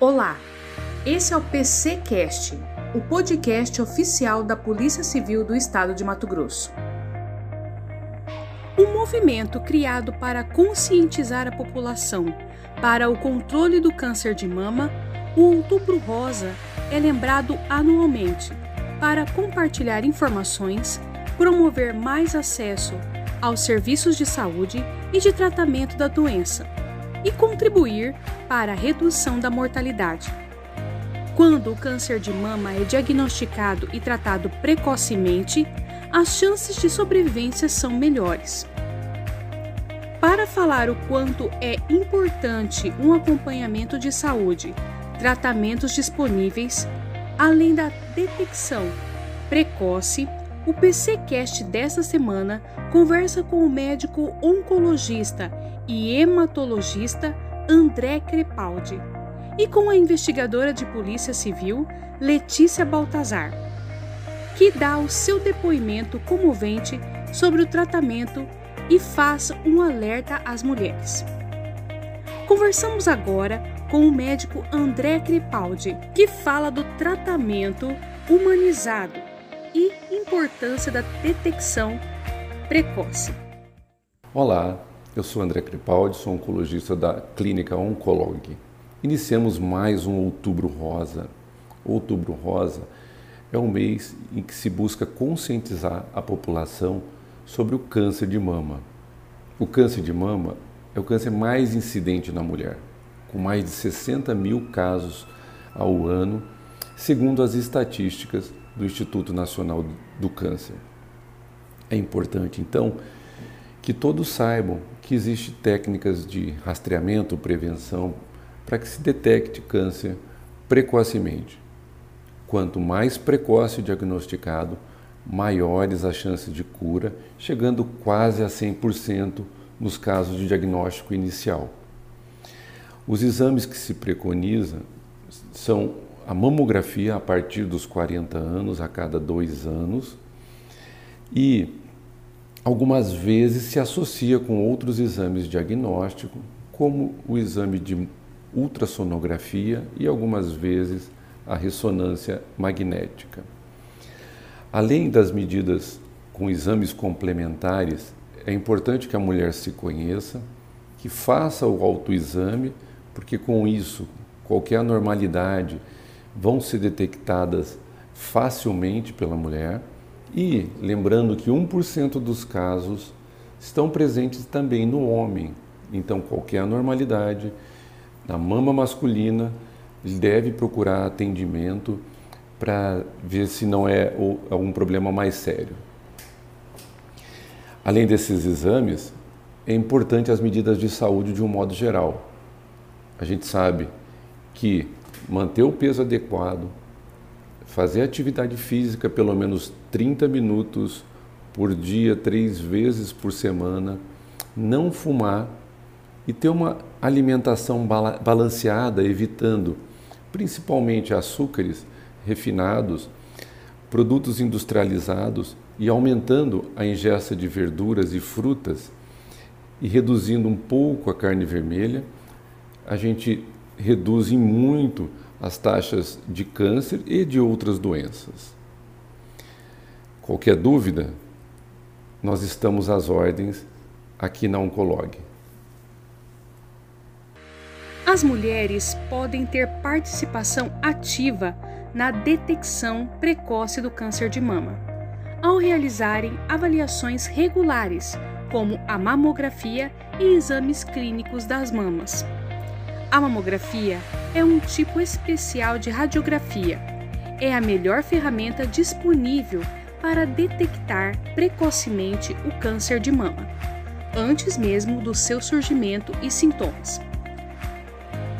Olá, esse é o PCcast, o podcast oficial da Polícia Civil do Estado de Mato Grosso. Um movimento criado para conscientizar a população para o controle do câncer de mama, o Outubro Rosa é lembrado anualmente para compartilhar informações, promover mais acesso aos serviços de saúde e de tratamento da doença e contribuir para a redução da mortalidade. Quando o câncer de mama é diagnosticado e tratado precocemente, as chances de sobrevivência são melhores. Para falar o quanto é importante um acompanhamento de saúde, tratamentos disponíveis, além da detecção precoce, o PCcast desta semana conversa com o médico oncologista e hematologista André Crepaldi e com a investigadora de Polícia Civil Letícia Baltazar, que dá o seu depoimento comovente sobre o tratamento e faz um alerta às mulheres. Conversamos agora com o médico André Crepaldi, que fala do tratamento humanizado e importância da detecção precoce. Olá, eu sou André Crepaldi, sou oncologista da Clínica Oncolog. Iniciamos mais um Outubro Rosa. Outubro Rosa é um mês em que se busca conscientizar a população sobre o câncer de mama. O câncer de mama é o câncer mais incidente na mulher, com mais de 60 mil casos ao ano, segundo as estatísticas do Instituto Nacional do Câncer. É importante, então, que todos saibam que existem técnicas de rastreamento, prevenção, para que se detecte câncer precocemente. Quanto mais precoce o diagnosticado, maiores as chances de cura, chegando quase a 100% nos casos de diagnóstico inicial. Os exames que se preconiza são a mamografia a partir dos 40 anos, a cada dois anos, e algumas vezes se associa com outros exames diagnósticos, como o exame de ultrassonografia e algumas vezes a ressonância magnética. Além das medidas com exames complementares, é importante que a mulher se conheça, que faça o autoexame, porque com isso qualquer anormalidade vão ser detectadas facilmente pela mulher e lembrando que 1% dos casos estão presentes também no homem. Então, qualquer anormalidade na mama masculina deve procurar atendimento para ver se não é algum problema mais sério. Além desses exames, é importante as medidas de saúde de um modo geral. A gente sabe que manter o peso adequado, fazer atividade física pelo menos 30 minutos por dia, três vezes por semana, não fumar e ter uma alimentação balanceada, evitando principalmente açúcares refinados, produtos industrializados e aumentando a ingesta de verduras e frutas e reduzindo um pouco a carne vermelha, a gente reduz em muito as taxas de câncer e de outras doenças. Qualquer dúvida, nós estamos às ordens aqui na Oncolog. As mulheres podem ter participação ativa na detecção precoce do câncer de mama, ao realizarem avaliações regulares, como a mamografia e exames clínicos das mamas. A mamografia é um tipo especial de radiografia. É a melhor ferramenta disponível para detectar precocemente o câncer de mama, antes mesmo do seu surgimento e sintomas.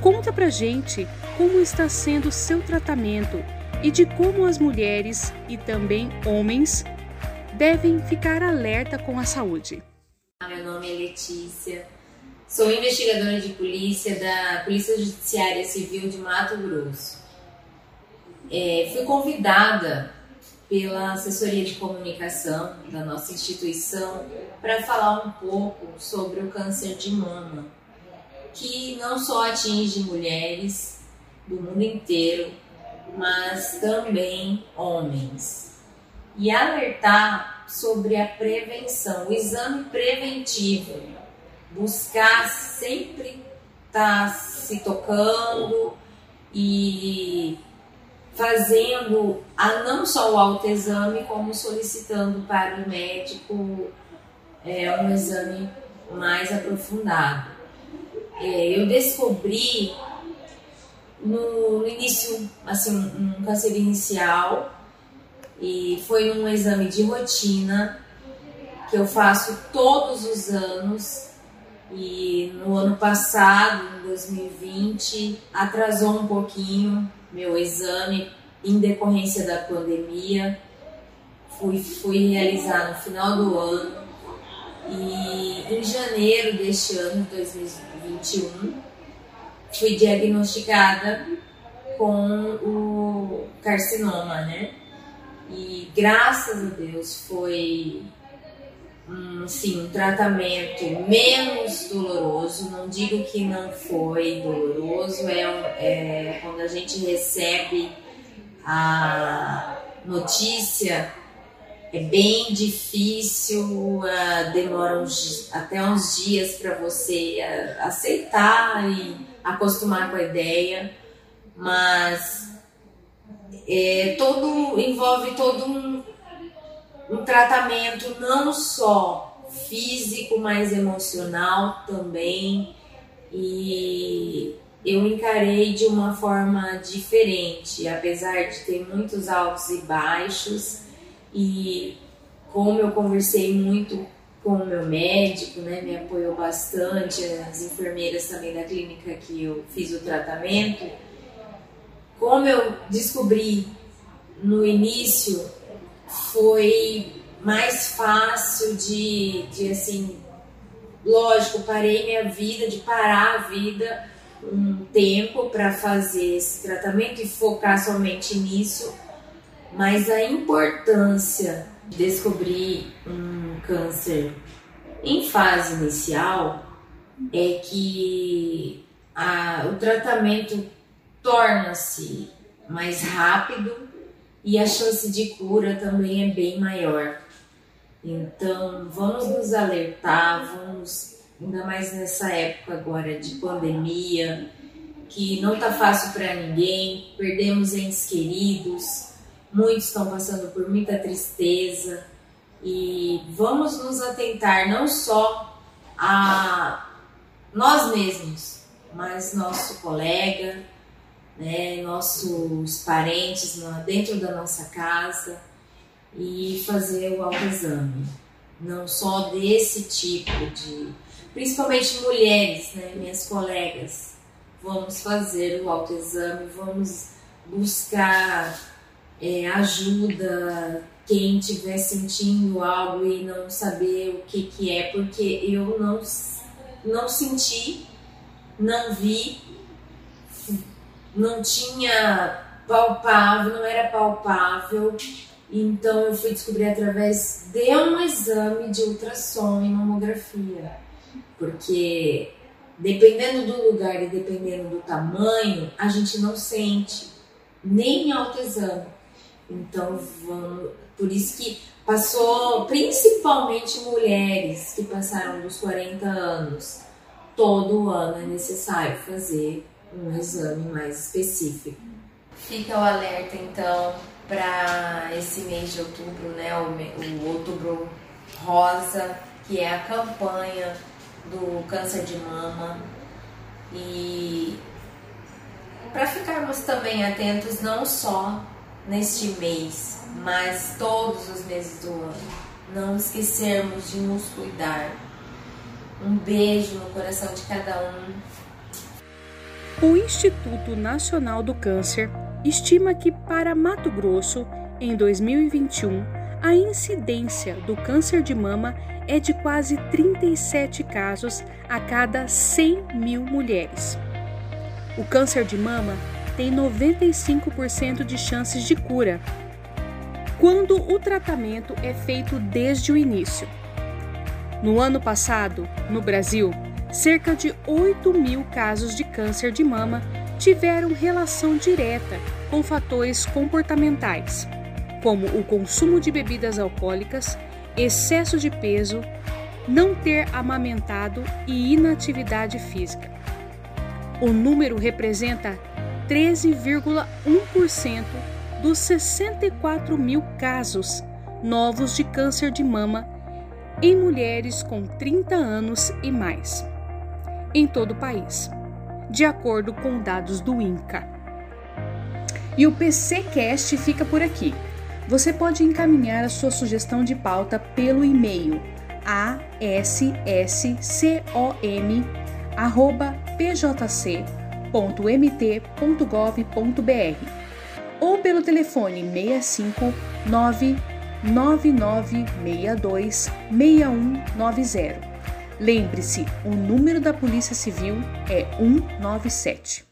Conta pra gente como está sendo seu tratamento e de como as mulheres e também homens devem ficar alerta com a saúde. Meu nome é Letícia, Sou investigadora de polícia da Polícia Judiciária Civil de Mato Grosso. É, fui convidada pela assessoria de comunicação da nossa instituição para falar um pouco sobre o câncer de mama, que não só atinge mulheres, do mundo inteiro, mas também homens. E alertar sobre a prevenção, o exame preventivo, buscar sempre estar tá se tocando e fazendo a não só o autoexame, como solicitando para o médico é, um exame mais aprofundado. É, eu descobri no, no, início, assim, um câncer inicial, e foi um exame de rotina que eu faço todos os anos. E no ano passado, em 2020, atrasou um pouquinho meu exame em decorrência da pandemia. Fui, fui realizar no final do ano e em janeiro deste ano, 2021, fui diagnosticada com o carcinoma, né? E graças a Deus foi um, assim, um tratamento menos doloroso. Não digo que não foi doloroso, é, é quando a gente recebe a notícia é bem difícil, uh, demora uns, até uns dias para você uh, aceitar e acostumar com a ideia, mas é, todo envolve todo um, um tratamento não só físico, mas emocional também. E eu encarei de uma forma diferente, apesar de ter muitos altos e baixos. E como eu conversei muito com o meu médico, né, me apoiou bastante, as enfermeiras também da clínica que eu fiz o tratamento, como eu descobri no início, foi mais fácil de, de assim, lógico, parei minha vida, de parar a vida um tempo para fazer esse tratamento e focar somente nisso. Mas a importância de descobrir um câncer em fase inicial é que a, o tratamento torna-se mais rápido e a chance de cura também é bem maior. Então, vamos nos alertar, vamos, ainda mais nessa época agora de pandemia, que não tá fácil para ninguém, perdemos entes queridos, muitos estão passando por muita tristeza e vamos nos atentar não só a nós mesmos, mas nosso colega, né, nossos parentes dentro da nossa casa e fazer o autoexame. Não só desse tipo de. Principalmente mulheres, né, minhas colegas. Vamos fazer o autoexame, vamos buscar é, ajuda quem estiver sentindo algo e não saber o que, que é, porque eu não, não senti, não vi, não tinha palpável, não era palpável. Então eu fui descobrir através de um exame de ultrassom e mamografia. Porque dependendo do lugar e dependendo do tamanho, a gente não sente nem autoexame. Então, vamos, por isso que passou principalmente mulheres que passaram dos 40 anos. Todo ano é necessário fazer um exame mais específico. Fica o alerta então para esse mês de outubro, né, o, o outubro rosa, que é a campanha do câncer de mama. E para ficarmos também atentos não só neste mês, mas todos os meses do ano. Não esquecermos de nos cuidar. Um beijo no coração de cada um. O Instituto Nacional do Câncer estima que para Mato Grosso, em 2021, a incidência do câncer de mama é de quase 37 casos a cada 100 mil mulheres. O câncer de mama tem 95% de chances de cura, quando o tratamento é feito desde o início. No ano passado, no Brasil, cerca de 8 mil casos de câncer de mama tiveram relação direta com fatores comportamentais, como o consumo de bebidas alcoólicas, excesso de peso, não ter amamentado e inatividade física. O número representa 13,1% dos 64 mil casos novos de câncer de mama em mulheres com 30 anos e mais, em todo o país, de acordo com dados do INCA. E o PCcast fica por aqui. Você pode encaminhar a sua sugestão de pauta pelo e-mail asscom@pjc.mt.gov.br ou pelo telefone 65 99962 6190. Lembre-se, o número da Polícia Civil é 197.